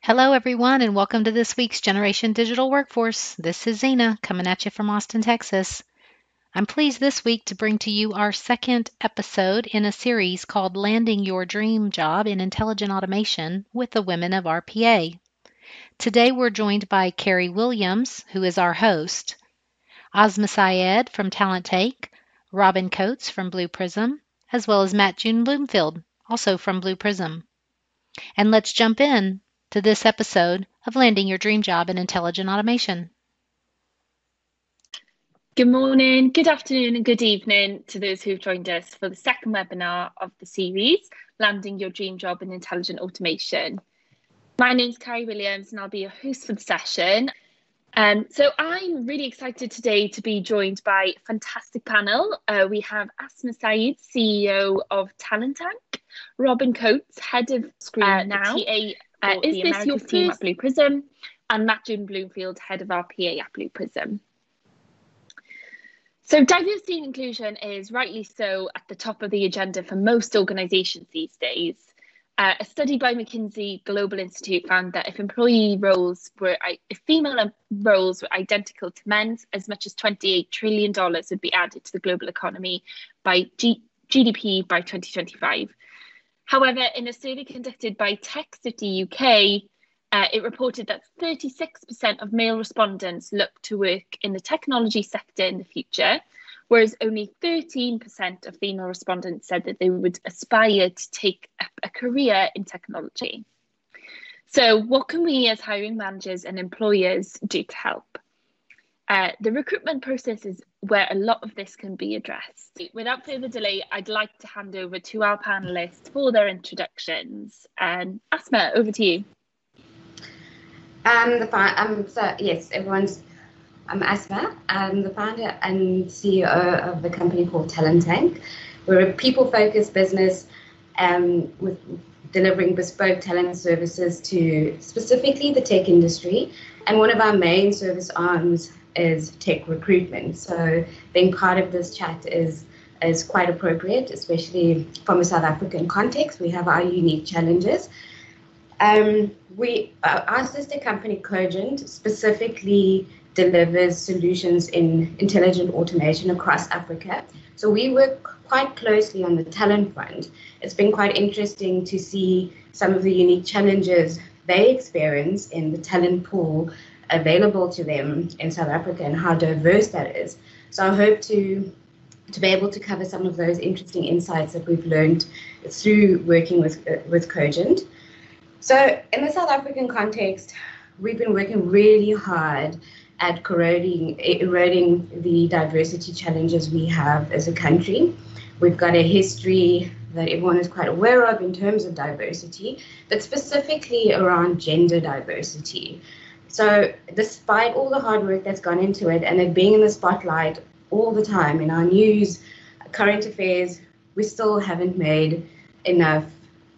Hello, everyone, and welcome to this week's Generation Digital Workforce. This is Zena coming at you from Austin, Texas. I'm pleased this week to bring to you our second episode in a series called Landing Your Dream Job in Intelligent Automation with the Women of RPA. Today we're joined by Carrie Williams, who is our host, Ozma Syed from Talent Tank, Robin Coates from Blue Prism, as well as Matt Juden Bloomfield, also from Blue Prism. And let's jump in to this episode of Landing Your Dream Job in Intelligent Automation. Good morning, good afternoon, and good evening to those who've joined us for the second webinar of the series, Landing Your Dream Job in Intelligent Automation. My name is Carrie Williams, and I'll be your host for the session. Um, so I'm really excited today to be joined by a fantastic panel. Uh, we have Asma Saeed, CEO of Talent Tank, Robin Coates, Head of Screen uh, Now, TA uh, is this Americas your team at Blue Prism? And Matt Juden Bloomfield, head of our RPA at Blue Prism. So, diversity and inclusion is rightly so at the top of the agenda for most organisations these days. Uh, a study by McKinsey Global Institute found that if employee roles were, if female roles were identical to men's, as much as $28 trillion would be added to the global economy by G- GDP by 2025. However, in a survey conducted by Tech City UK, uh, it reported that 36% of male respondents look to work in the technology sector in the future, whereas only 13% of female respondents said that they would aspire to take a, a career in technology. So, what can we as hiring managers and employers do to help? Uh, the recruitment process is where a lot of this can be addressed. Without further delay, I'd like to hand over to our panelists for their introductions. And Asma, over to you. Um, the um, so yes, everyone's. I'm Asma. I'm the founder and CEO of the company called Talent Tank. We're a people-focused business um, with delivering bespoke talent services to specifically the tech industry. And one of our main service arms is tech recruitment. So being part of this chat is is quite appropriate, especially from a South African context. We have our unique challenges. Um, we uh, our sister company Cogent specifically delivers solutions in intelligent automation across Africa. So we work quite closely on the talent front. It's been quite interesting to see some of the unique challenges they experience in the talent pool available to them in South Africa and how diverse that is. So I hope to to be able to cover some of those interesting insights that we've learned through working with uh, with Cogent. So in the South African context, we've been working really hard at corroding, eroding the diversity challenges we have as a country. We've got a history that everyone is quite aware of in terms of diversity, but specifically around gender diversity. So, despite all the hard work that's gone into it and it being in the spotlight all the time in our news, current affairs, we still haven't made enough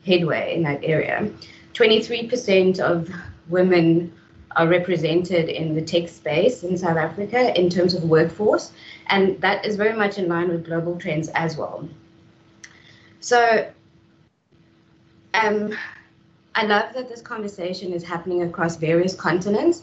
headway in that area. 23% of women are represented in the tech space in South Africa in terms of workforce, and that is very much in line with global trends as well. So, um, I love that this conversation is happening across various continents,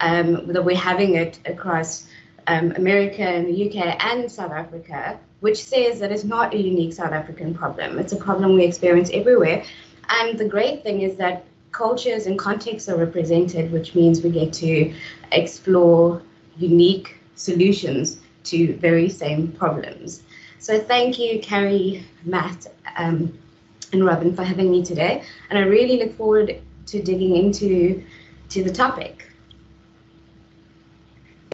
um, that we're having it across um, America and the UK and South Africa, which says that it's not a unique South African problem. It's a problem we experience everywhere. And the great thing is that cultures and contexts are represented, which means we get to explore unique solutions to very same problems. So thank you, Carrie, Matt, um, and Robin for having me today. And I really look forward to digging into to the topic.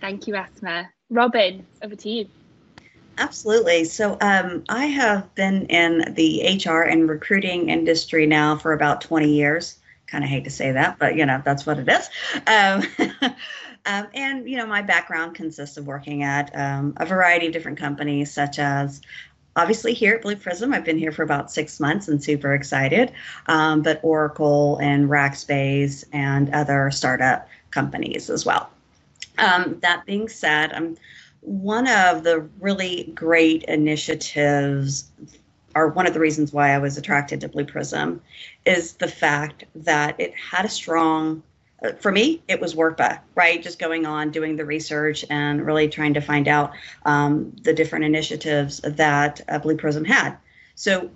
Thank you, Asma. Robin, over to you. Absolutely. So um, I have been in the HR and recruiting industry now for about 20 years. Kind of hate to say that, but you know that's what it is. Um, um, and you know my background consists of working at um, a variety of different companies, such as obviously here at Blue Prism, I've been here for about six months and super excited. Um, but Oracle and Rackspace and other startup companies as well. Um, that being said, um, one of the really great initiatives or one of the reasons why I was attracted to Blue Prism, is the fact that it had a strong for me, it was WERPA, right? Just going on, doing the research, and really trying to find out um, the different initiatives that uh, Blue Prism had. So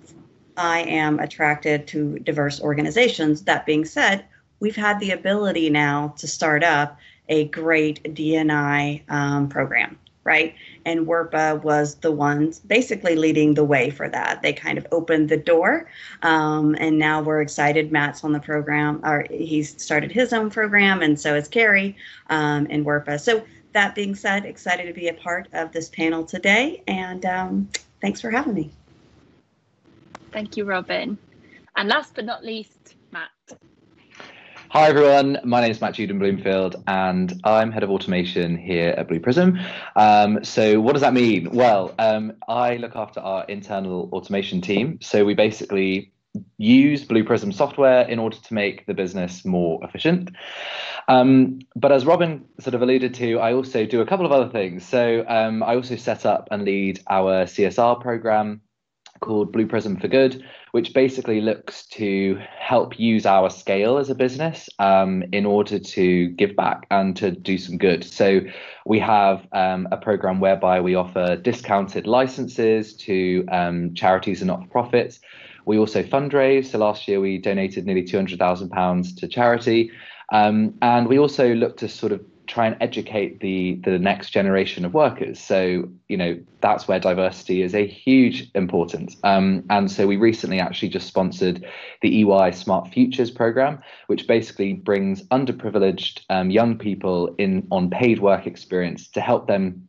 I am attracted to diverse organizations. That being said, we've had the ability now to start up a great DNI um, program, right? And WERPA was the ones basically leading the way for that. They kind of opened the door, um, and now we're excited. Matt's on the program, or he's started his own program, and so is Carrie um, in WERPA. So that being said, excited to be a part of this panel today, and um, thanks for having me. Thank you, Robin. And last but not least. Hi everyone, my name is Matt Juden Bloomfield and I'm head of automation here at Blue Prism. Um, so what does that mean? Well, um, I look after our internal automation team. So we basically use Blue Prism software in order to make the business more efficient. Um, but as Robin sort of alluded to, I also do a couple of other things. So um, I also set up and lead our CSR program called Blue Prism for Good, which basically looks to help use our scale as a business um, in order to give back and to do some good. So we have um, a program whereby we offer discounted licenses to um, charities and not for profits. We also fundraise. So last year we donated nearly £200,000 to charity. Um, and we also look to sort of try and educate the the next generation of workers. So you know that's where diversity is a huge importance. Um, and so we recently actually just sponsored the EY Smart Futures program, which basically brings underprivileged um, young people in on paid work experience to help them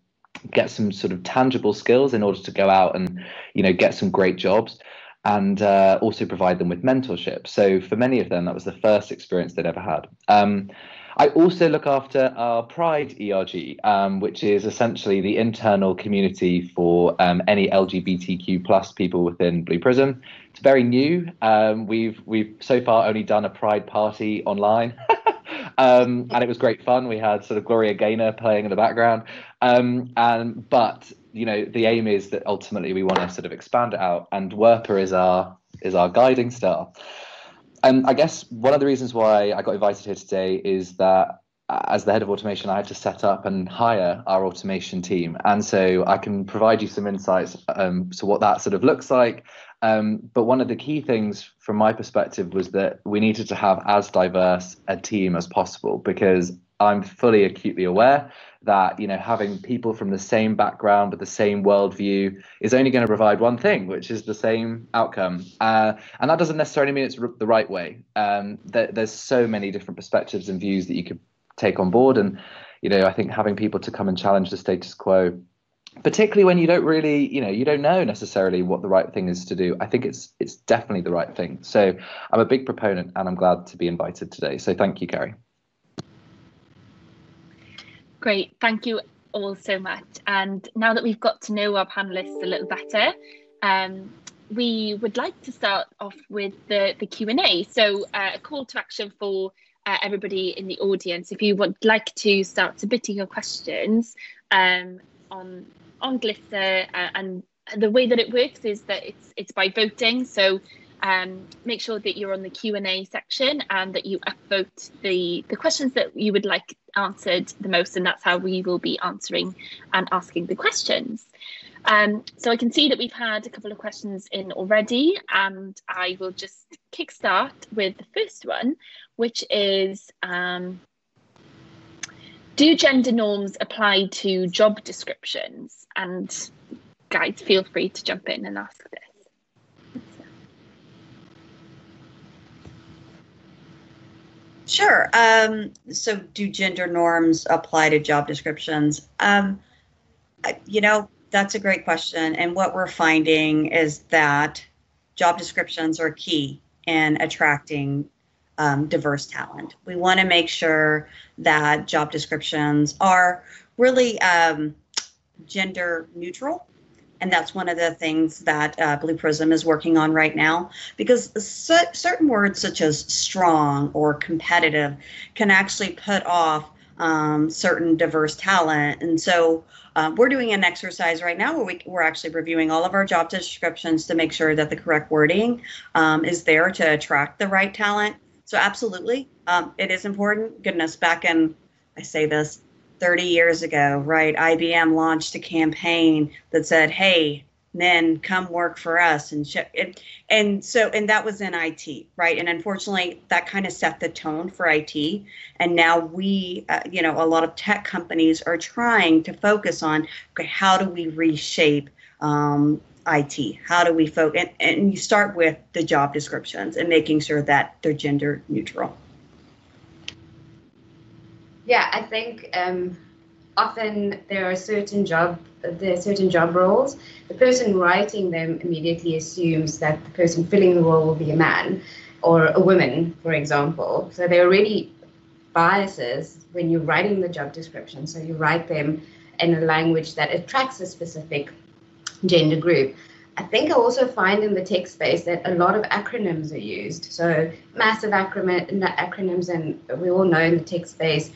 get some sort of tangible skills in order to go out and you know get some great jobs and uh, also provide them with mentorship. So for many of them, that was the first experience they'd ever had. Um, I also look after our Pride ERG, um, which is essentially the internal community for um, any LGBTQ plus people within Blue Prism. It's very new. Um, we've we've so far only done a Pride party online. Um, and it was great fun. We had sort of Gloria Gaynor playing in the background, um, and but you know the aim is that ultimately we want to sort of expand it out, and WERPA is our is our guiding star. And I guess one of the reasons why I got invited here today is that uh, as the head of automation, I had to set up and hire our automation team. And so I can provide you some insights um, to what that sort of looks like. Um, but one of the key things from my perspective was that we needed to have as diverse a team as possible because I'm fully acutely aware that you know having people from the same background with the same worldview is only going to provide one thing, which is the same outcome. Uh, and that doesn't necessarily mean it's the right way. Um, there, there's so many different perspectives and views that you could take on board, and you know I think having people to come and challenge the status quo particularly when you don't really you know you don't know necessarily what the right thing is to do i think it's it's definitely the right thing so i'm a big proponent and i'm glad to be invited today so thank you Carrie. Great, thank you all so much. And now that we've got to know our panelists a little better, um, we would like to start off with the, the Q&A. So uh, a call to action for uh, everybody in the audience. If you would like to start submitting your questions um, on, on Glisser uh, and the way that it works is that it's it's by voting. So um, make sure that you're on the Q&A section and that you upvote the, the questions that you would like answered the most and that's how we will be answering and asking the questions. Um, so I can see that we've had a couple of questions in already and I will just kickstart with the first one, which is um, do gender norms apply to job descriptions? And guys, feel free to jump in and ask this. Sure. Um, so, do gender norms apply to job descriptions? Um, you know, that's a great question. And what we're finding is that job descriptions are key in attracting um, diverse talent. We want to make sure that job descriptions are really um, gender neutral and that's one of the things that uh, Blue Prism is working on right now because certain words such as strong or competitive can actually put off um, certain diverse talent. And so uh, we're doing an exercise right now where we, we're actually reviewing all of our job descriptions to make sure that the correct wording um, is there to attract the right talent. So absolutely, um, it is important. Goodness, back in, I say this, 30 years ago, right? IBM launched a campaign that said, hey, men come work for us and sh- and, and so and that was in IT right and unfortunately that kind of set the tone for IT and now we uh, you know a lot of tech companies are trying to focus on okay how do we reshape um, IT how do we focus and, and you start with the job descriptions and making sure that they're gender neutral yeah I think um, often there are certain job there are certain job roles, the person writing them immediately assumes that the person filling the role will be a man or a woman, for example. So there are already biases when you're writing the job description. So you write them in a language that attracts a specific gender group. I think I also find in the tech space that a lot of acronyms are used. So massive acronyms, and we all know in the tech space,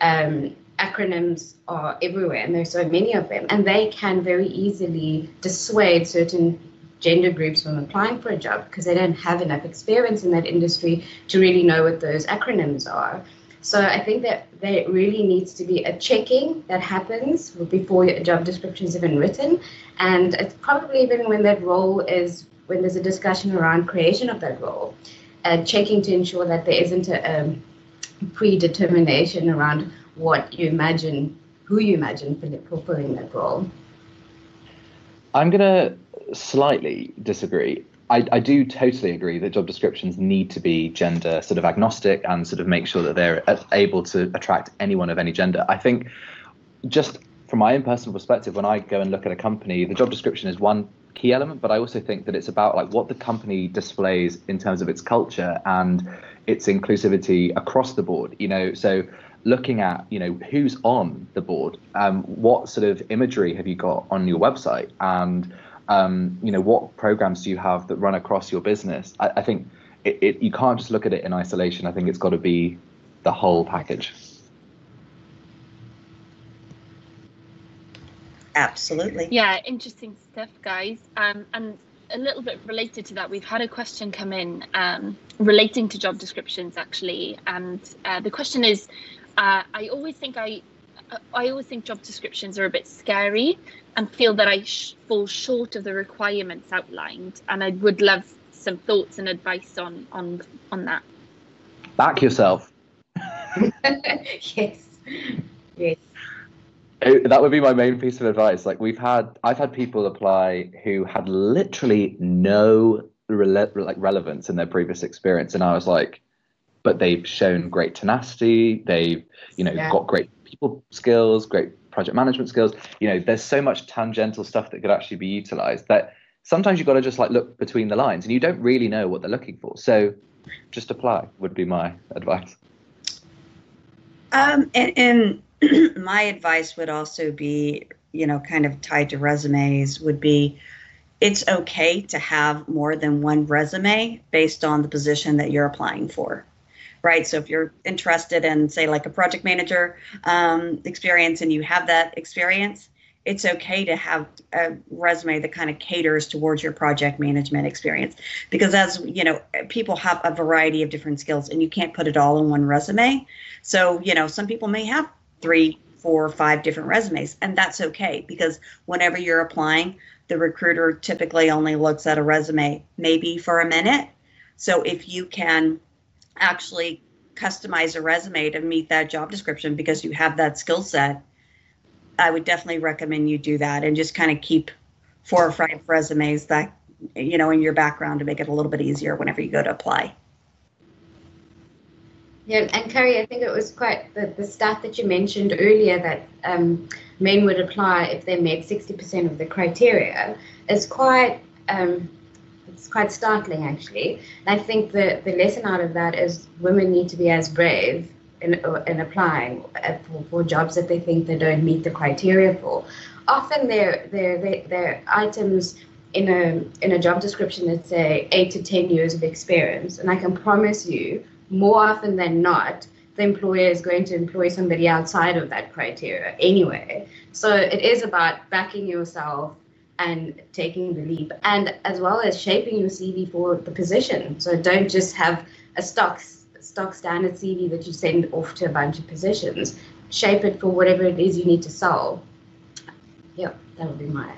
um, acronyms are everywhere and there's so many of them and they can very easily dissuade certain gender groups from applying for a job because they don't have enough experience in that industry to really know what those acronyms are. So i think that there really needs to be a checking that happens before a job description is even written and it's probably even when that role is when there's a discussion around creation of that role uh, checking to ensure that there isn't a, a predetermination around what you imagine, who you imagine fulfilling that role. I'm going to slightly disagree. I, I, do totally agree that job descriptions need to be gender sort of agnostic and sort of make sure that they're able to attract anyone of any gender. I think just from my own personal perspective, when I go and look at a company, the job description is one key element, but I also think that it's about like what the company displays in terms of its culture and its inclusivity across the board. You know, so looking at you know who's on the board, um, what sort of imagery have you got on your website, and um, you know what programs do you have that run across your business. I, I think it, it, you can't just look at it in isolation. I think it's got to be the whole package. Absolutely. Yeah, interesting stuff, guys. Um, and a little bit related to that, we've had a question come in um, relating to job descriptions, actually. And uh, the question is uh, I always think I, I always think job descriptions are a bit scary and feel that I sh- fall short of the requirements outlined. And I would love some thoughts and advice on on on that. Back yourself. yes. Yes. It, that would be my main piece of advice. Like we've had, I've had people apply who had literally no rele- like relevance in their previous experience, and I was like, but they've shown great tenacity. They've, you know, yeah. got great people skills, great project management skills. You know, there's so much tangential stuff that could actually be utilized that sometimes you've got to just like look between the lines and you don't really know what they're looking for. So just apply would be my advice. Um, and, and my advice would also be, you know, kind of tied to resumes would be it's okay to have more than one resume based on the position that you're applying for right? So if you're interested in, say, like a project manager um, experience and you have that experience, it's okay to have a resume that kind of caters towards your project management experience because as you know people have a variety of different skills and you can't put it all in one resume so you know some people may have three four five different resumes and that's okay because whenever you're applying the recruiter typically only looks at a resume maybe for a minute so if you can actually customize a resume to meet that job description because you have that skill set, I would definitely recommend you do that and just kind of keep four or five resumes that you know in your background to make it a little bit easier whenever you go to apply. Yeah, and Carrie, I think it was quite the, the stat that you mentioned earlier that um, men would apply if they met 60% of the criteria is quite um, it's quite startling actually. And I think the, the lesson out of that is women need to be as brave in, in applying for, for jobs that they think they don't meet the criteria for. Often they're, they're items in a, in a job description that say eight to 10 years of experience. And I can promise you, more often than not, the employer is going to employ somebody outside of that criteria anyway. So it is about backing yourself and taking the leap, and as well as shaping your CV for the position. So don't just have a stock stock standard CV that you send off to a bunch of positions. Shape it for whatever it is you need to sell. Yeah, that would be my.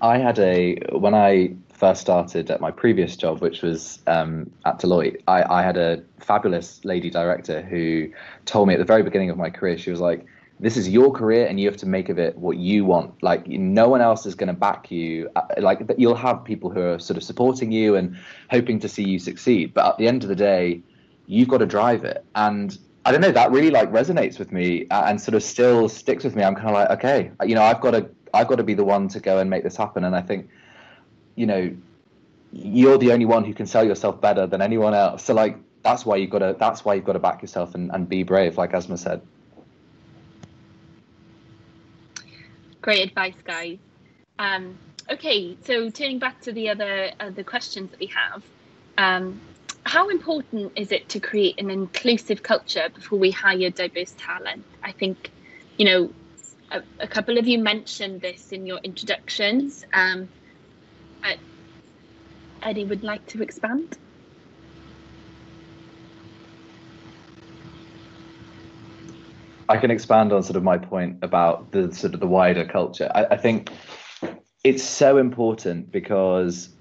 I had a when I first started at my previous job, which was um, at Deloitte. I, I had a fabulous lady director who told me at the very beginning of my career, she was like, this is your career and you have to make of it what you want. Like no one else is going to back you uh, like you'll have people who are sort of supporting you and hoping to see you succeed but at the end of the day you've got to drive it. And i don't know that really like resonates with me uh, and sort of still sticks with me. I'm kind of like okay you know i've got to i've got to be the one to go and make this happen. And i think you know you're the only one who can sell yourself better than anyone else so like that's why you've got to that's why you've got to back yourself and, and be brave like asma said Great advice, guys. Um, okay, so turning back to the other uh, the questions that we have, um, how important is it to create an inclusive culture before we hire diverse talent? I think, you know, a, a couple of you mentioned this in your introductions. Um, Eddie would like to expand. I can expand on sort of my point about the sort of the wider culture. I, I think it's so important because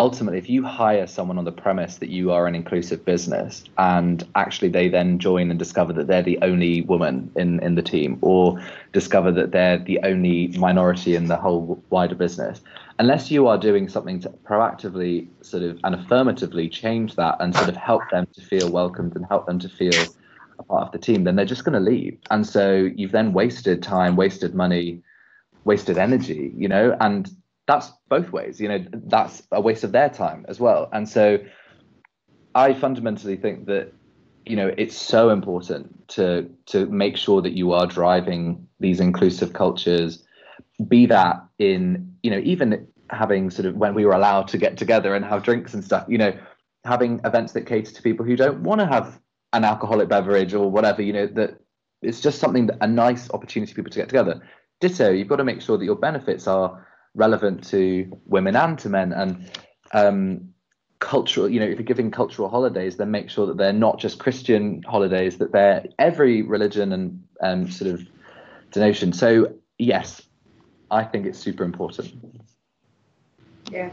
ultimately, if you hire someone on the premise that you are an inclusive business and actually they then join and discover that they're the only woman in, in the team or discover that they're the only minority in the whole wider business, unless you are doing something to proactively sort of and affirmatively change that and sort of help them to feel welcomed and help them to feel a part of the team, then they're just going to leave. And so you've then wasted time, wasted money, wasted energy, you know, and that's both ways, you know, that's a waste of their time as well. And so I fundamentally think that, you know, it's so important to to make sure that you are driving these inclusive cultures, be that in, you know, even having sort of when we were allowed to get together and have drinks and stuff, you know, having events that cater to people who don't want to have an alcoholic beverage or whatever, you know, that it's just something that a nice opportunity for people to get together. Ditto, you've got to make sure that your benefits are relevant to women and to men and um, cultural, you know, if you're giving cultural holidays, then make sure that they're not just Christian holidays, that they're every religion and um, sort of denotion. So yes, I think it's super important. Yeah,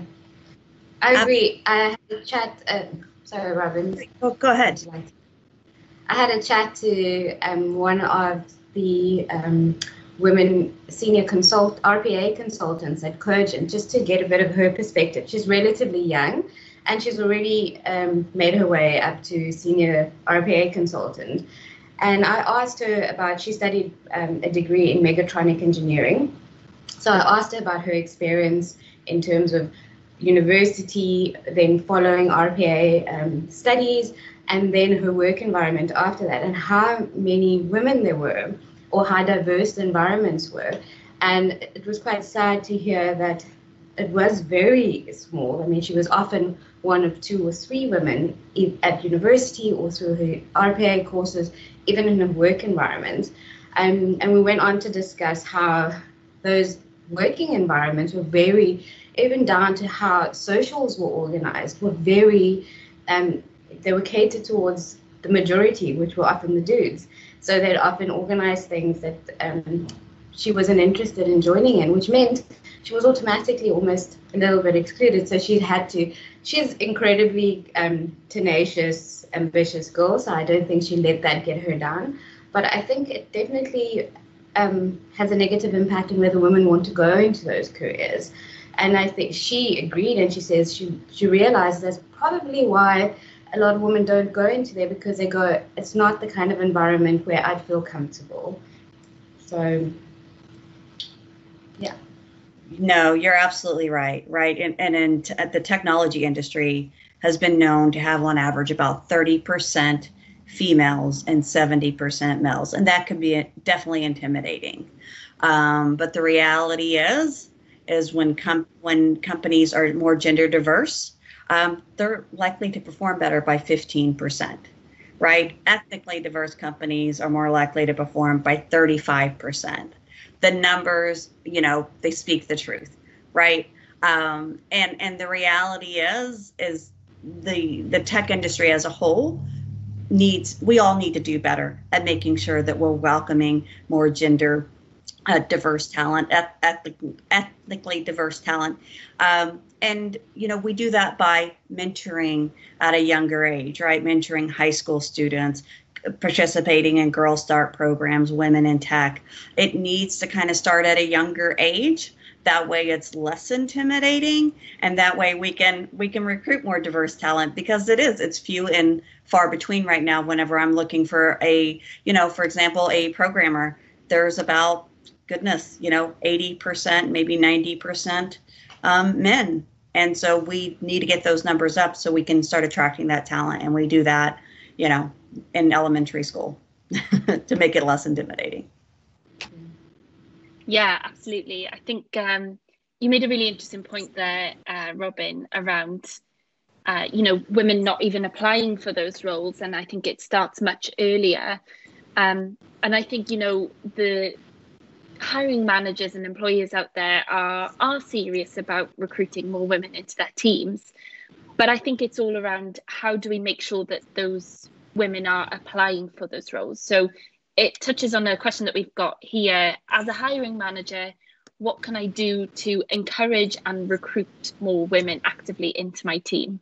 I agree. I had a chat. Uh, sorry, Robin. Oh, go ahead. I had a chat to um, one of the um, women senior consult RPA consultants at Cogent just to get a bit of her perspective. She's relatively young and she's already um, made her way up to senior RPA consultant. And I asked her about, she studied um, a degree in mechatronic engineering. So I asked her about her experience in terms of university, then following RPA um, studies, and then her work environment after that, and how many women there were, or how diverse the environments were. And it was quite sad to hear that it was very small. I mean, she was often one of two or three women at university or through her RPA courses, even in a work environment. Um, and we went on to discuss how those working environments were very, even down to how socials were organized, were very um, they were catered towards the majority, which were often the dudes. So they'd often organize things that um, she wasn't interested in joining in, which meant she was automatically almost a little bit excluded. So she had to. She's incredibly um, tenacious, ambitious girl. So I don't think she let that get her down. But I think it definitely um, has a negative impact on whether women want to go into those careers. And I think she agreed, and she says she she realized that's probably why a lot of women don't go into there because they go, it's not the kind of environment where I'd feel comfortable. So, yeah. No, you're absolutely right. Right. And, and t- the technology industry has been known to have on average about 30% females and 70% males. And that can be definitely intimidating. Um, but the reality is, is when com- when companies are more gender diverse, um, they're likely to perform better by 15%, right? Ethnically diverse companies are more likely to perform by 35%. The numbers, you know, they speak the truth, right? Um, and and the reality is is the the tech industry as a whole needs we all need to do better at making sure that we're welcoming more gender uh, diverse talent, ethnic, ethnically diverse talent. Um, and, you know, we do that by mentoring at a younger age, right? Mentoring high school students, participating in Girlstart programs, Women in Tech. It needs to kind of start at a younger age. That way it's less intimidating and that way we can we can recruit more diverse talent because it is it's few and far between right now whenever I'm looking for a, you know, for example, a programmer. There's about goodness, you know, 80%, maybe 90% um, men. And so we need to get those numbers up so we can start attracting that talent. And we do that, you know, in elementary school to make it less intimidating. Yeah, absolutely. I think um, you made a really interesting point there, uh, Robin, around uh, you know women not even applying for those roles, and I think it starts much earlier. Um, and I think you know the hiring managers and employers out there are are serious about recruiting more women into their teams. But i think it's all around how do we make sure that those women are applying for those roles. So it touches on a question that we've got here. As a hiring manager what can i do to encourage and recruit more women actively into my team?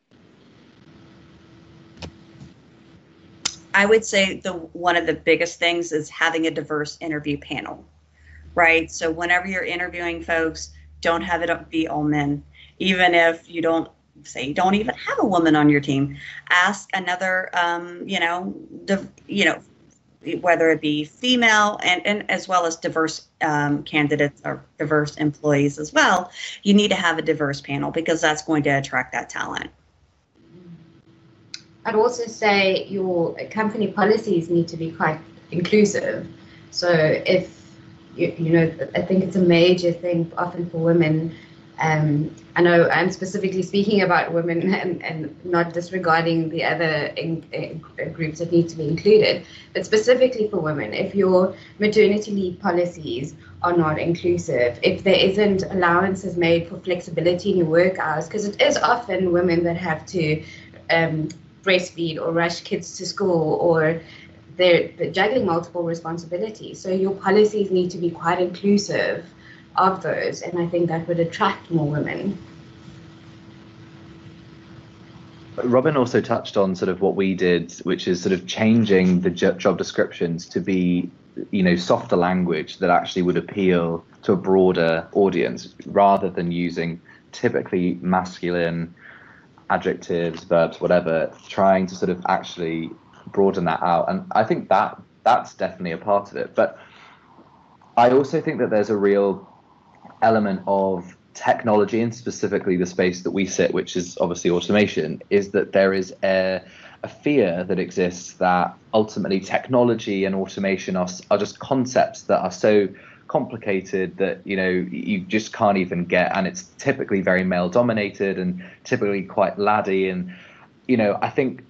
I would say the one of the biggest things is having a diverse interview panel right? So whenever you're interviewing folks, don't have it be all men. Even if you don't say you don't even have a woman on your team, ask another, um, you know, div- you know, whether it be female and, and as well as diverse um, candidates or diverse employees as well. You need to have a diverse panel because that's going to attract that talent. I'd also say your company policies need to be quite inclusive. So if you, you know, I think it's a major thing often for women. Um, I know I'm specifically speaking about women and, and not disregarding the other in, in groups that need to be included, but specifically for women, if your maternity leave policies are not inclusive, if there isn't allowances made for flexibility in your work hours, because it is often women that have to um, breastfeed or rush kids to school or they're, juggling multiple responsibilities. So your policies need to be quite inclusive of those, and I think that would attract more women. Robin also touched on sort of what we did, which is sort of changing the job descriptions to be, you know, softer language that actually would appeal to a broader audience rather than using typically masculine adjectives, verbs, whatever, trying to sort of actually broaden that out. And I think that that's definitely a part of it. But I also think that there's a real element of technology and specifically the space that we sit, which is obviously automation, is that there is a, a fear that exists that ultimately technology and automation are, are just concepts that are so complicated that you know you just can't even get and it's typically very male dominated and typically quite laddie and you know i think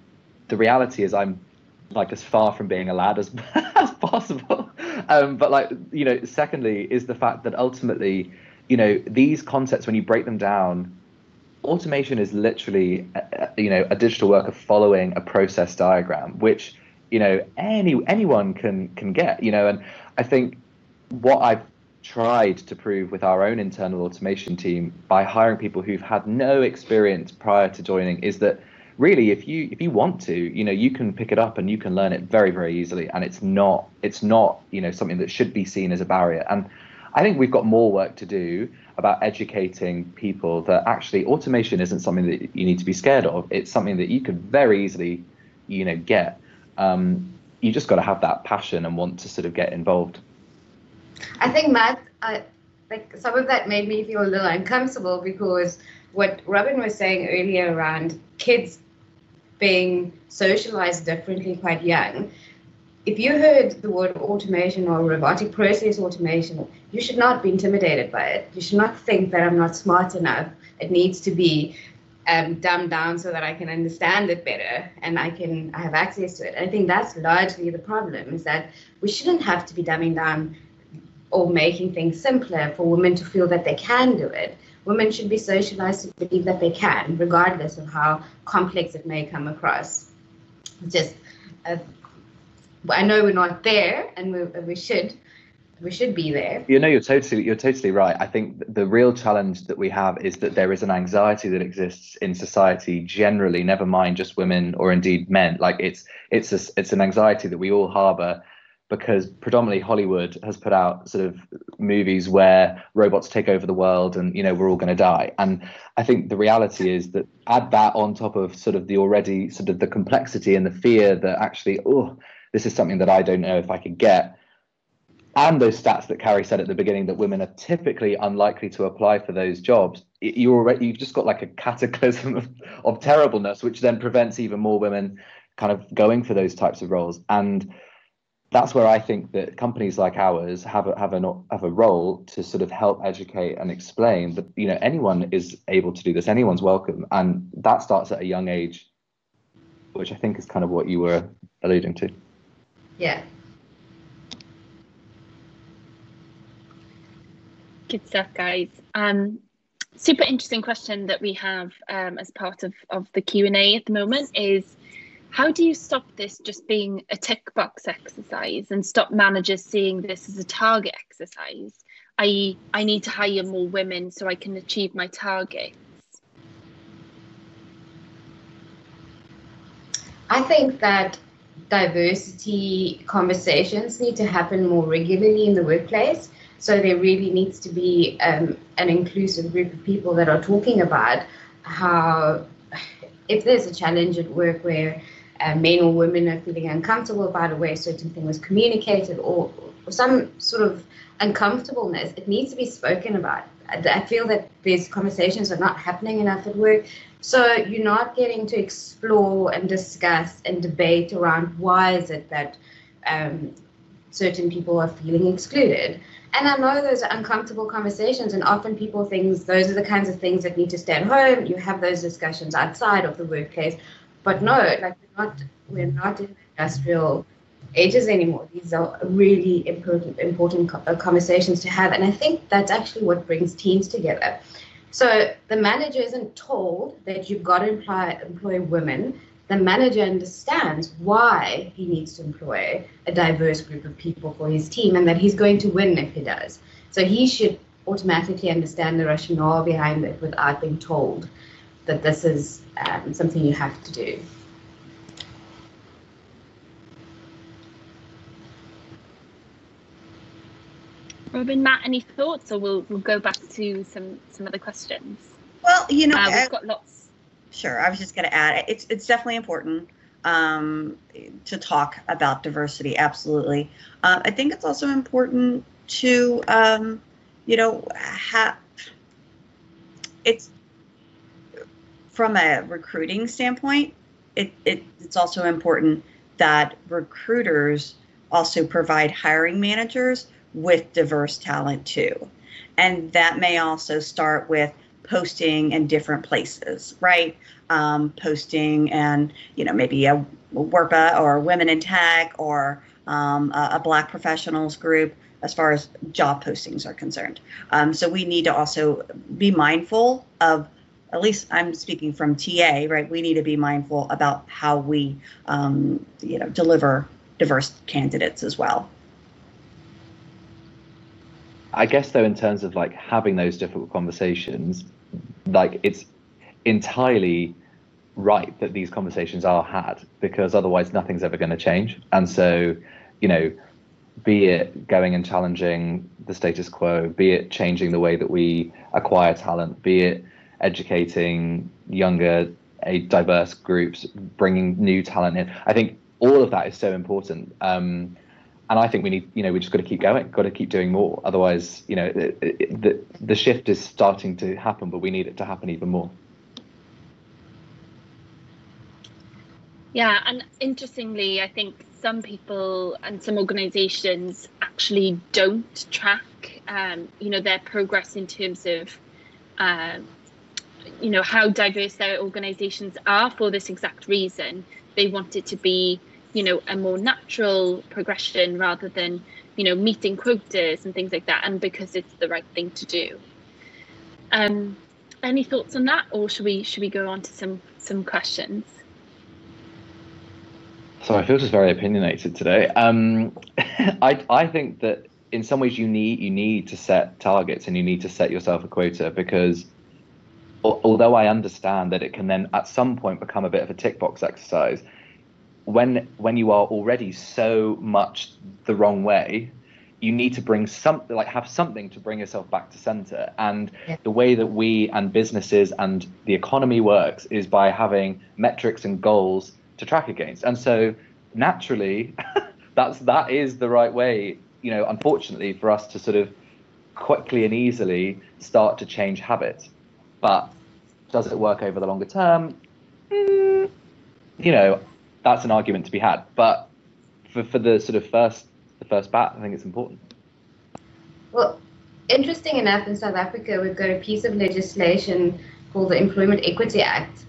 the reality is i'm like as far from being a lad as as possible. Um, but like you know, secondly is the fact that ultimately, you know, these concepts when you break them down, automation is literally a, you know a digital work of following a process diagram, which you know any anyone can can get. You know, and I think what I've tried to prove with our own internal automation team by hiring people who've had no experience prior to joining is that really if you if you want to you know you can pick it up and you can learn it very very easily. And it's not it's not you know something that should be seen as a barrier. And i think we've got more work to do about educating people that actually automation isn't something that you need to be scared of. It's something that you could very easily you know get. Um, you just got to have that passion and want to sort of get involved. I think matt like some of that made me feel a little uncomfortable because what robin was saying earlier around kids being socialized differently quite young. If you heard the word automation or robotic process automation, you should not be intimidated by it. You should not think that I'm not smart enough. It needs to be um, dumbed down so that I can understand it better and I can I have access to it. I think that's largely the problem is that we shouldn't have to be dumbing down or making things simpler for women to feel that they can do it. Women should be socialized to believe that they can, regardless of how complex it may come across. It's Just, uh, I know we're not there, and we, we should, we should be there. You know, you're totally you're totally right. I think the real challenge that we have is that there is an anxiety that exists in society generally, never mind just women or indeed men. Like it's it's a, it's an anxiety that we all harbour because predominantly Hollywood has put out sort of movies where robots take over the world and you know we're all going to die. And I think the reality is that add that on top of sort of the already sort of the complexity and the fear that actually oh this is something that I don't know if I could get and those stats that Carrie said at the beginning that women are typically unlikely to apply for those jobs, you already you've just got like a cataclysm of, of terribleness, which then prevents even more women kind of going for those types of roles. And that's where I think that companies like ours have a, have a have a role to sort of help educate and explain that you know anyone is able to do this, anyone's welcome, and that starts at a young age, which I think is kind of what you were alluding to. Yeah, Good stuff, guys. Um, super interesting question that we have um, as part of, of the Q&A at the moment is how do you stop this just being a tick box exercise and stop managers seeing this as a target exercise? I.e., I need to hire more women so I can achieve my targets. I think that diversity conversations need to happen more regularly in the workplace. So there really needs to be um, an inclusive group of people that are talking about how, if there's a challenge at work where uh, men or women are feeling uncomfortable about a way a certain thing was communicated or, or some sort of uncomfortableness, it needs to be spoken about. I, I feel that these conversations are not happening enough at work. So you're not getting to explore and discuss and debate around why is it that um, certain people are feeling excluded. And I know those are uncomfortable conversations, and often people think those are the kinds of things that need to stay at home. You have those discussions outside of the workplace, but no, like we're not we're not in industrial ages anymore. These are really important important uh, conversations to have, and I think that's actually what brings teams together. So the manager isn't told that you've got to employ employ women the manager understands why he needs to employ a diverse group of people for his team and that he's going to win if he does. So he should automatically understand the rationale behind it without being told that this is um, something you have to do. Robin, Matt, any thoughts, or we'll we'll go back to some some other questions. Well, you know, uh, we've got lots Sure. I was just going to add it's it's definitely important um, to talk about diversity. Absolutely. Uh, I think it's also important to um, you know have it's from a recruiting standpoint. It, it it's also important that recruiters also provide hiring managers with diverse talent too. And that may also start with posting in different places, right? Um, posting and you know maybe a WERPA or Women in Tech or um, a, a, Black professionals group as far as job postings are concerned. Um, so we need to also be mindful of, at least I'm speaking from TA, right? We need to be mindful about how we, um, you know, deliver diverse candidates as well. I guess though, in terms of like having those difficult conversations, like it's entirely right that these conversations are had because otherwise nothing's ever going to change. And so, you know, be it going and challenging the status quo, be it changing the way that we acquire talent, be it educating younger, a diverse groups, bringing new talent in. I think all of that is so important. Um, and I think we need, you know, we just got to keep going, got to keep doing more. Otherwise, you know, the the shift is starting to happen, but we need it to happen even more. Yeah, and interestingly, I think some people and some organisations actually don't track, um, you know, their progress in terms of uh, you know how diverse their organizations are for this exact reason. They want it to be you know a more natural progression rather than you know meeting quotas and things like that and because it's the right thing to do. Um any thoughts on that or should we should we go on to some some questions? So I feel just very opinionated today. Um, I I think that in some ways you need you need to set targets and you need to set yourself a quota because although I understand that it can then at some point become a bit of a tick box exercise, when when you are already so much the wrong way, you need to bring something like have something to bring yourself back to center. And yeah. the way that we and businesses and the economy works is by having metrics and goals to track against. And so naturally, that's that is the right way. You know, unfortunately for us to sort of quickly and easily start to change habits. But does it work over the longer term? Mm, you know, that's an argument to be had. But for, for the sort of first the first bat, I think it's important. Well, interesting enough, in South Africa, we've got a piece of legislation called the Employment Equity Act,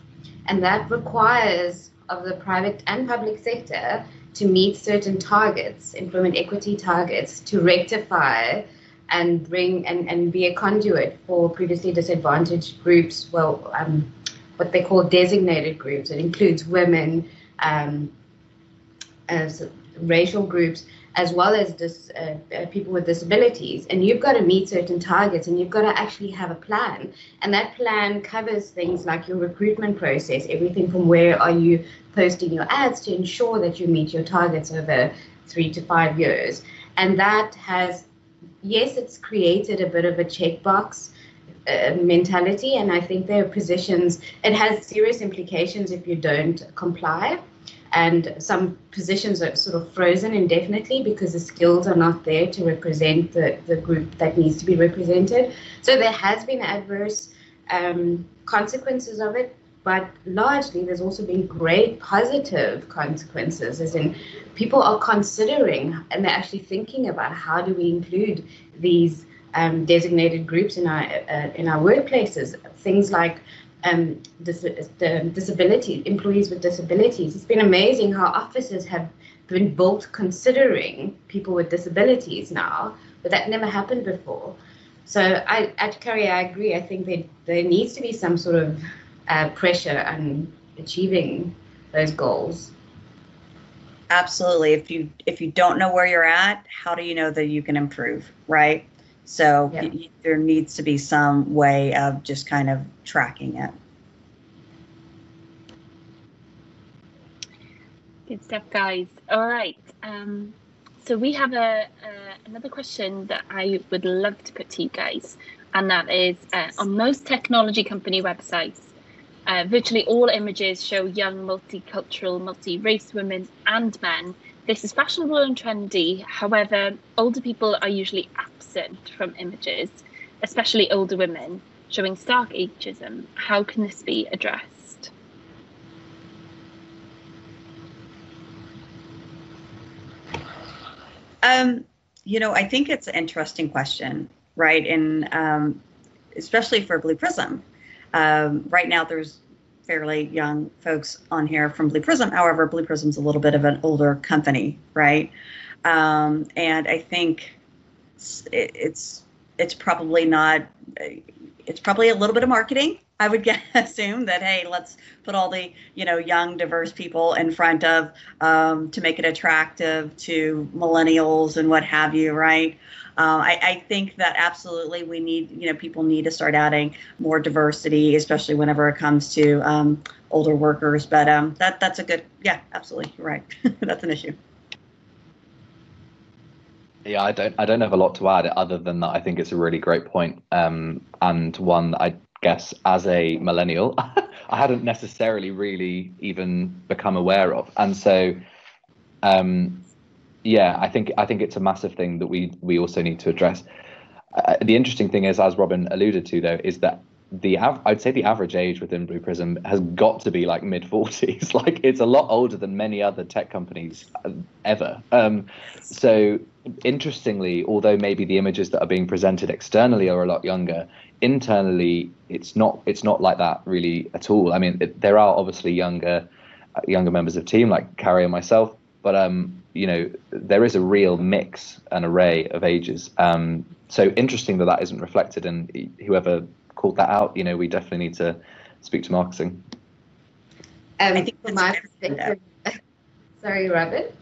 and that requires of the private and public sector to meet certain targets, employment equity targets, to rectify and bring and, and be a conduit for previously disadvantaged groups, well, um, what they call designated groups. It includes women, um, as racial groups, as well as dis, uh, uh, people with disabilities. And you've got to meet certain targets and you've got to actually have a plan. And that plan covers things like your recruitment process, everything from where are you posting your ads to ensure that you meet your targets over three to five years. And that has, yes, it's created a bit of a checkbox. Uh, mentality, and I think there are positions. It has serious implications if you don't comply and some positions are sort of frozen indefinitely because the skills are not there to represent the, the group that needs to be represented. So there has been adverse um, consequences of it, but largely there's also been great positive consequences, as in people are considering and they're actually thinking about how do we include these um, designated groups in our uh, in our workplaces. Things like um, dis- the disability employees with disabilities. It's been amazing how offices have been built considering people with disabilities now, but that never happened before. So I, at Curry, I agree. I think there, there needs to be some sort of uh, pressure on achieving those goals. Absolutely. If you if you don't know where you're at, how do you know that you can improve, right? So yeah. y- there needs to be some way of just kind of tracking it. Good stuff, guys. All right. Um, so we have a, another question that I would love to put to you guys, and that is uh, on most technology company websites. Uh, virtually all images show young, multicultural, multi-race women and men this is fashionable and trendy. However, older people are usually absent from images, especially older women, showing stark ageism. How can this be addressed? Um, you know, I think it's an interesting question, right? And um, especially for Blue Prism. Um, right now, there's fairly young folks on here from Blue Prism. However, Blue Prism's a little bit of an older company, right? Um, and I think it's, it's it's probably not. It's probably a little bit of marketing. I would get, assume that hey, let's put all the you know young, diverse people in front of um, to make it attractive to millennials and what have you, right? Um, I, I, think that absolutely we need, you know, people need to start adding more diversity, especially whenever it comes to um, older workers. But um, that that's a good, yeah, absolutely, You're right. that's an issue. Yeah, I don't, I don't have a lot to add other than that. I think it's a really great point, um, and one that I guess as a millennial, I hadn't necessarily really even become aware of, and so. Um, yeah, I think I think it's a massive thing that we we also need to address. Uh, the interesting thing is, as Robin alluded to, though, is that the av- I'd say the average age within Blue Prism has got to be like mid 40s. like it's a lot older than many other tech companies uh, ever. Um, so interestingly, although maybe the images that are being presented externally are a lot younger, internally it's not it's not like that really at all. I mean, it, there are obviously younger uh, younger members of team like Carrie and myself, but um, you know, there is a real mix and array of ages. Um, so interesting that that isn't reflected, and whoever called that out, you know, we definitely need to speak to marketing. Um, I think from my perspective, sorry, Robert.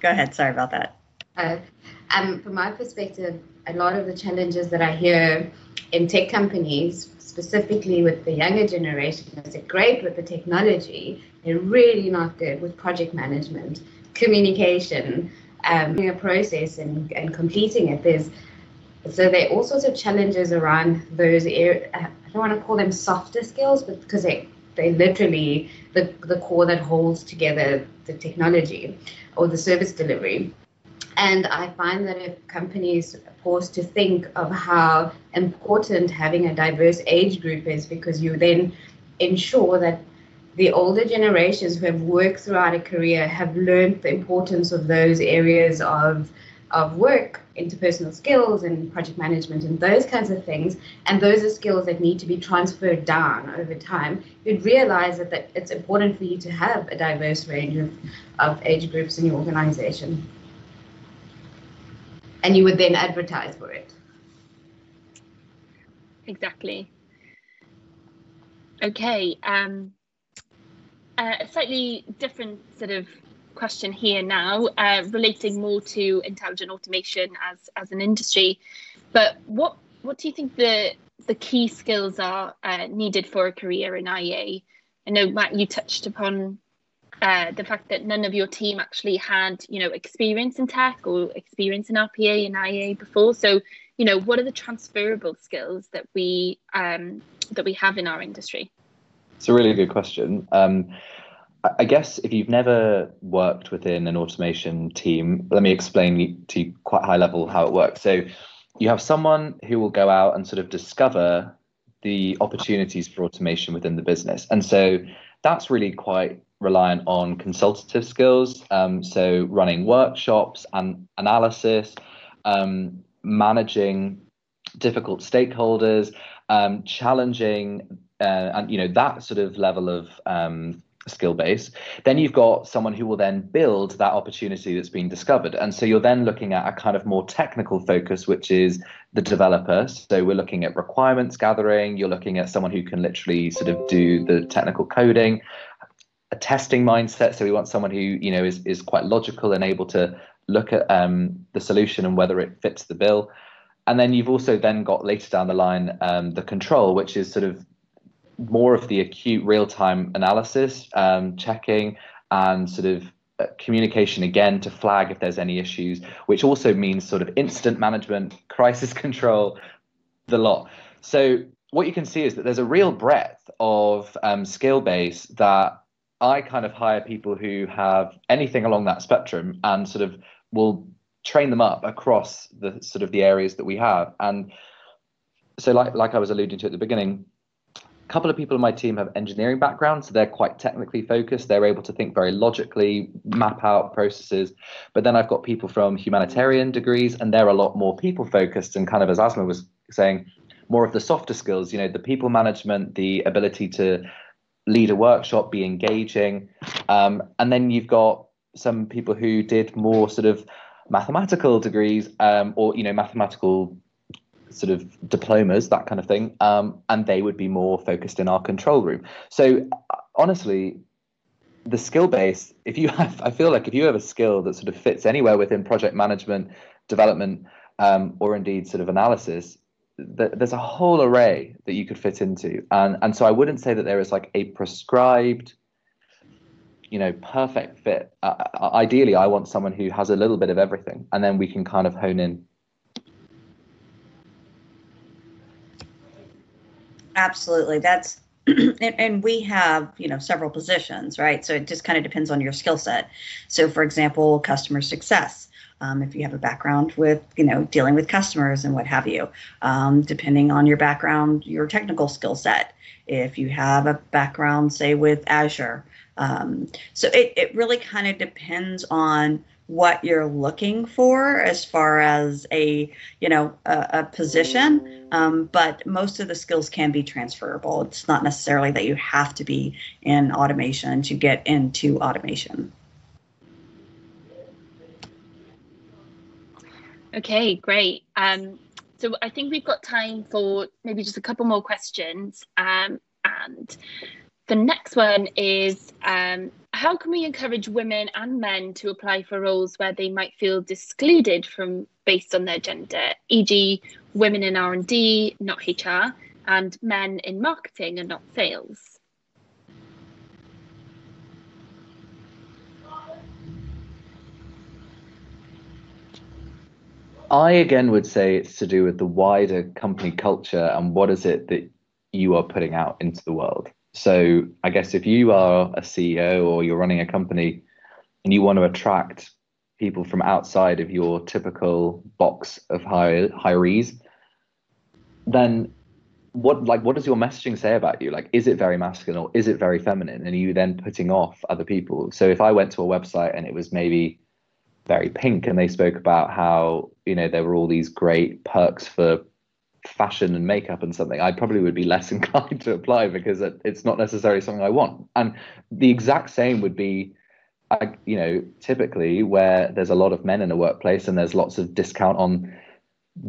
Go ahead. Sorry about that. Uh, um, from my perspective, a lot of the challenges that I hear in tech companies, specifically with the younger generation, they're great with the technology, they're really not good with project management, communication, um, a process and, and completing it. There's so there are all sorts of challenges around those areas. I don't want to call them softer skills, but because they they literally the the core that holds together the technology or the service delivery. And I find that if companies pause to think of how important having a diverse age group is, because you then ensure that the older generations who have worked throughout a career have learned the importance of those areas of of work, interpersonal skills and project management and those kinds of things, and those are skills that need to be transferred down over time, you'd realize that, that it's important for you to have a diverse range of, of age groups in your organization. And you would then advertise for it. Exactly. Okay. Um, uh, a slightly different sort of question here now, uh, relating more to intelligent automation as as an industry. But what what do you think the the key skills are uh, needed for a career in IA? I know Matt, you touched upon uh, the fact that none of your team actually had you know experience in tech or experience in RPA and IA before. So you know what are the transferable skills that we um, that we have in our industry? It's a really good question. Um, I guess if you've never worked within an automation team, let me explain to you quite high level how it works. So you have someone who will go out and sort of discover the opportunities for automation within the business. And so that's really quite reliant on consultative skills. Um, so running workshops and analysis, um, managing difficult stakeholders, um, challenging uh, and you know that sort of level of um, skill base. Then you've got someone who will then build that opportunity that's been discovered. And so you're then looking at a kind of more technical focus which is the developer. So we're looking at requirements gathering. You're looking at someone who can literally sort of do the technical coding a testing mindset so we want someone who you know is, is quite logical and able to look at um, the solution and whether it fits the bill and then you've also then got later down the line um, the control which is sort of more of the acute real-time analysis, um, checking, and sort of uh, communication again to flag if there's any issues, which also means sort of incident management, crisis control, the lot. So what you can see is that there's a real breadth of um, skill base that I kind of hire people who have anything along that spectrum and sort of will train them up across the sort of the areas that we have. And so like like I was alluding to at the beginning, a couple of people in my team have engineering backgrounds, so they're quite technically focused. They're able to think very logically, map out processes. But then I've got people from humanitarian degrees, and they're a lot more people focused and kind of, as Asma was saying, more of the softer skills, you know, the people management, the ability to lead a workshop, be engaging. Um, and then you've got some people who did more sort of mathematical degrees um, or, you know, mathematical sort of diplomas, that kind of thing, um, and they would be more focused in our control room. So honestly, the skill base, if you have, I feel like if you have a skill that sort of fits anywhere within project management, development, um, or indeed sort of analysis, th- there's a whole array that you could fit into, and and so I wouldn't say that there is like a prescribed you know perfect fit. Uh, ideally i want someone who has a little bit of everything and then we can kind of hone in. Absolutely. That's and, we have you know several positions right? So it just kind of depends on your skill set. So for example customer success um, if you have a background with you know dealing with customers and what have you um, depending on your background your technical skill set. If you have a background say with azure um, so it, it really kind of depends on what you're looking for as far as a you know a, a position um, but most of the skills can be transferable. It's not necessarily that you have to be in automation to get into automation Okay, great. Um, so I think we've got time for maybe just a couple more questions. Um, and the next one is um, how can we encourage women and men to apply for roles where they might feel excluded from based on their gender, e.g., women in R and D, not HR, and men in marketing and not sales? I again would say it's to do with the wider company culture and what is it that you are putting out into the world. So I guess if you are a CEO or you're running a company and you want to attract people from outside of your typical box of hire, hirees, then what like what does your messaging say about you? Like, is it very masculine or is it very feminine? And are you then putting off other people? So if I went to a website and it was maybe very pink and they spoke about how you know there were all these great perks for fashion and makeup and something. I probably would be less inclined to apply because it's not necessarily something i want. And the exact same would be you know typically where there's a lot of men in a workplace and there's lots of discount on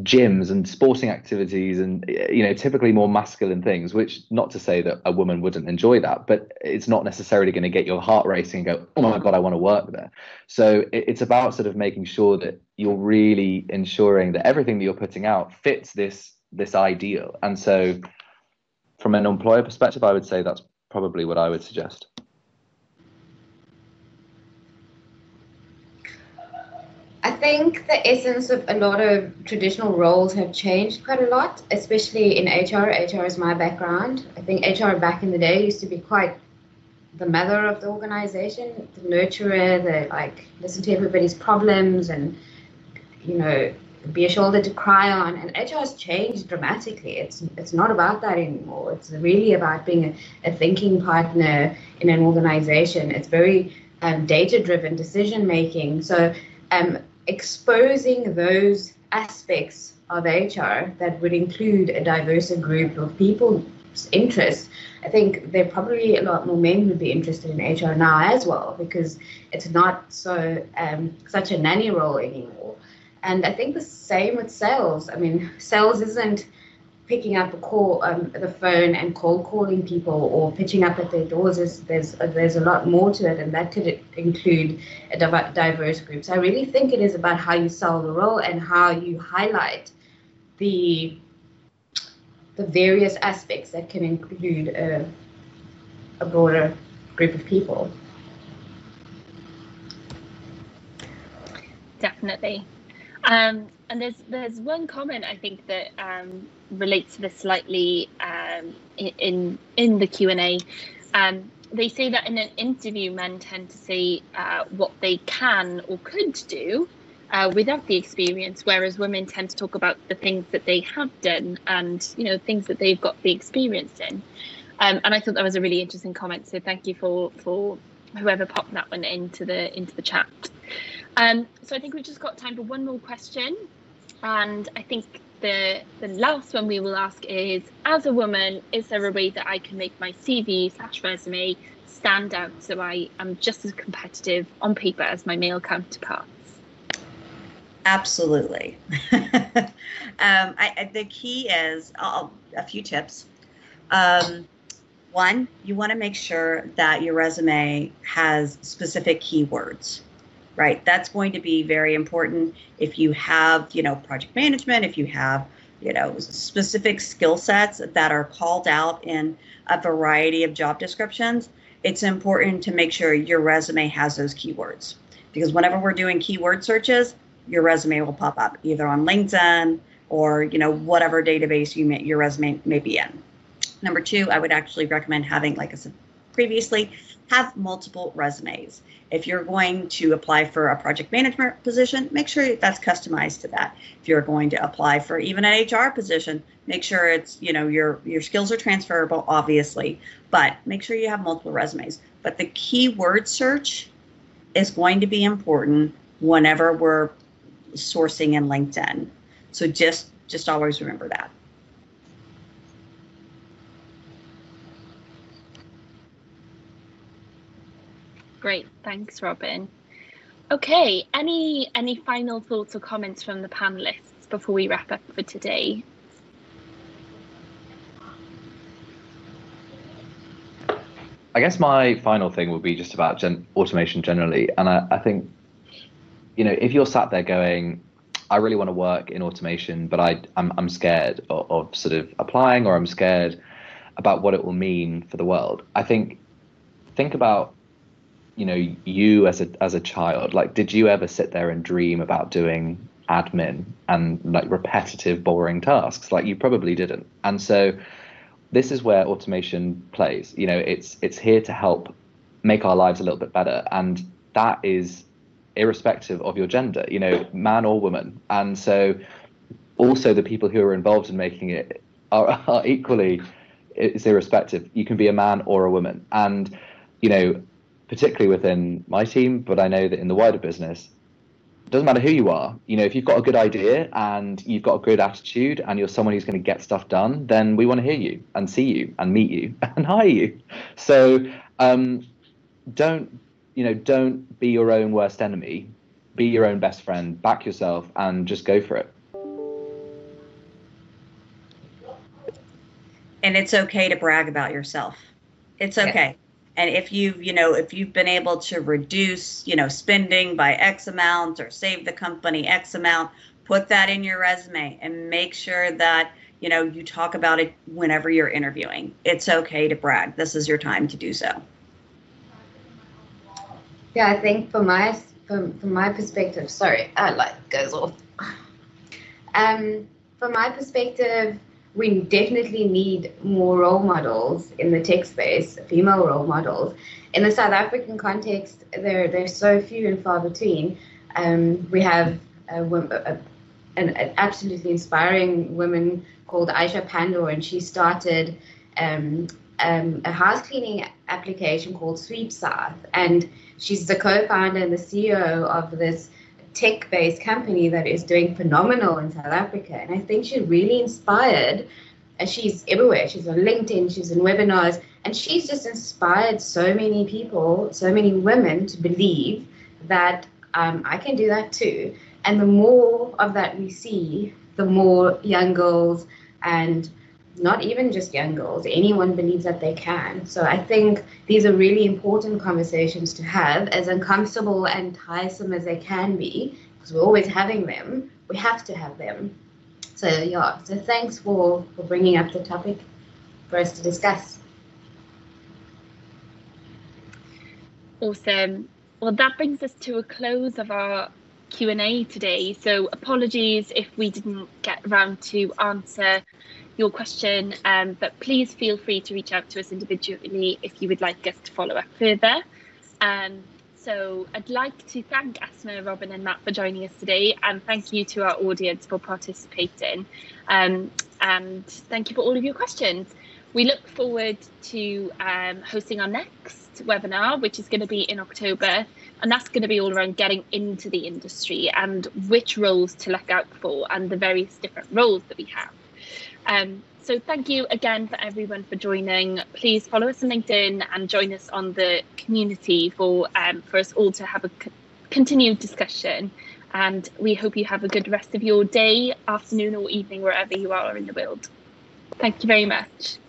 gyms and sporting activities and you know typically more masculine things which not to say that a woman wouldn't enjoy that but it's not necessarily going to get your heart racing and go oh my god i want to work there. So it's about sort of making sure that you're really ensuring that everything that you're putting out fits this this ideal. And so from an employer perspective i would say that's probably what i would suggest I think the essence of a lot of traditional roles have changed quite a lot, especially in HR. HR is my background. I think HR back in the day used to be quite the mother of the organization, the nurturer, the like listen to everybody's problems and you know be a shoulder to cry on. And HR has changed dramatically. It's it's not about that anymore. It's really about being a, a thinking partner in an organization. It's very um, data driven decision making. So um, exposing those aspects of HR that would include a diverse group of people's interests, I think there probably a lot more men who'd be interested in HR now as well because it's not so um, such a nanny role anymore. And I think the same with sales. I mean, sales isn't picking up a call, um, the phone and cold calling people or pitching up at their doors. There's uh, there's a lot more to it, and that could include a diverse group. So I really think it is about how you sell the role and how you highlight the the various aspects that can include a, a broader group of people. Definitely. Um, and there's there's one comment I think that um, relates to this slightly um, in in the Q and A. Um, they say that in an interview, men tend to say uh, what they can or could do uh, without the experience, whereas women tend to talk about the things that they have done and you know things that they've got the experience in. Um, and I thought that was a really interesting comment. So thank you for for whoever popped that one into the into the chat. Um, so I think we've just got time for one more question. And I think the the last one we will ask is as a woman, is there a way that I can make my CV slash resume stand out so I am just as competitive on paper as my male counterparts? Absolutely. um, I, the key is I'll, a few tips. Um, one, you want to make sure that your resume has specific keywords right? That's going to be very important if you have, you know, project management, if you have, you know, specific skill sets that are called out in a variety of job descriptions. It's important to make sure your resume has those keywords because whenever we're doing keyword searches, your resume will pop up either on LinkedIn or, you know, whatever database you may, your resume may be in. Number two, I would actually recommend having like a previously, have multiple resumes. If you're going to apply for a project management position, make sure that's customized to that. If you're going to apply for even an HR position, make sure it's, you know, your your skills are transferable obviously, but make sure you have multiple resumes. But the keyword search is going to be important whenever we're sourcing in LinkedIn. So just just always remember that. Great, thanks, Robin. Okay, any any final thoughts or comments from the panelists before we wrap up for today? I guess my final thing will be just about gen- automation generally, and I, I think, you know, if you're sat there going, I really want to work in automation, but I I'm I'm scared of, of sort of applying, or I'm scared about what it will mean for the world. I think think about you know you as a as a child like did you ever sit there and dream about doing admin and like repetitive boring tasks? Like you probably didn't. And so this is where automation plays. You know it's it's here to help make our lives a little bit better. And that is irrespective of your gender you know man or woman. And so also the people who are involved in making it are, are equally it's irrespective. You can be a man or a woman. And you know particularly within my team, but I know that in the wider business, it doesn't matter who you are. You know, if you've got a good idea and you've got a good attitude and you're someone who's going to get stuff done, then we want to hear you and see you and meet you and hire you. So um, don't, you know, don't be your own worst enemy. Be your own best friend. Back yourself and just go for it. And it's okay to brag about yourself. It's okay and if you've you know if you've been able to reduce you know spending by x amount or save the company x amount put that in your resume and make sure that you know you talk about it whenever you're interviewing. It's okay to brag. This is your time to do so. Yeah i think from my from, from my perspective sorry i light goes off. Um from my perspective we definitely need more role models in the tech space, female role models. In the South African context, they're, they're so few and far between. Um, we have a, a, an, an, absolutely inspiring woman called Aisha Pandor, and she started um, um, a house cleaning application called SweepSouth. And she's the co founder and the CEO of this tech based company that is doing phenomenal in South Africa. And I think she really inspired, and she's everywhere. She's on LinkedIn, she's in webinars, and she's just inspired so many people, so many women to believe that um, I can do that too. And the more of that we see, the more young girls and not even just young girls, anyone believes that they can. So I think these are really important conversations to have, as uncomfortable and tiresome as they can be, because we're always having them. We have to have them. So yeah, so thanks for, for bringing up the topic for us to discuss. Awesome. Well, that brings us to a close of our Q&A today. So apologies if we didn't get around to answer your question, um, but please feel free to reach out to us individually if you would like us to follow up further. Um, so I'd like to thank Asma, Robin, and Matt for joining us today, and thank you to our audience for participating. Um, and thank you for all of your questions. We look forward to um, hosting our next webinar, which is going to be in October, and that's going to be all around getting into the industry and which roles to look out for and the various different roles that we have. Um, so thank you again for everyone for joining. Please follow us on LinkedIn and join us on the community for um, for us all to have a c- continued discussion. And we hope you have a good rest of your day, afternoon, or evening, wherever you are in the world. Thank you very much.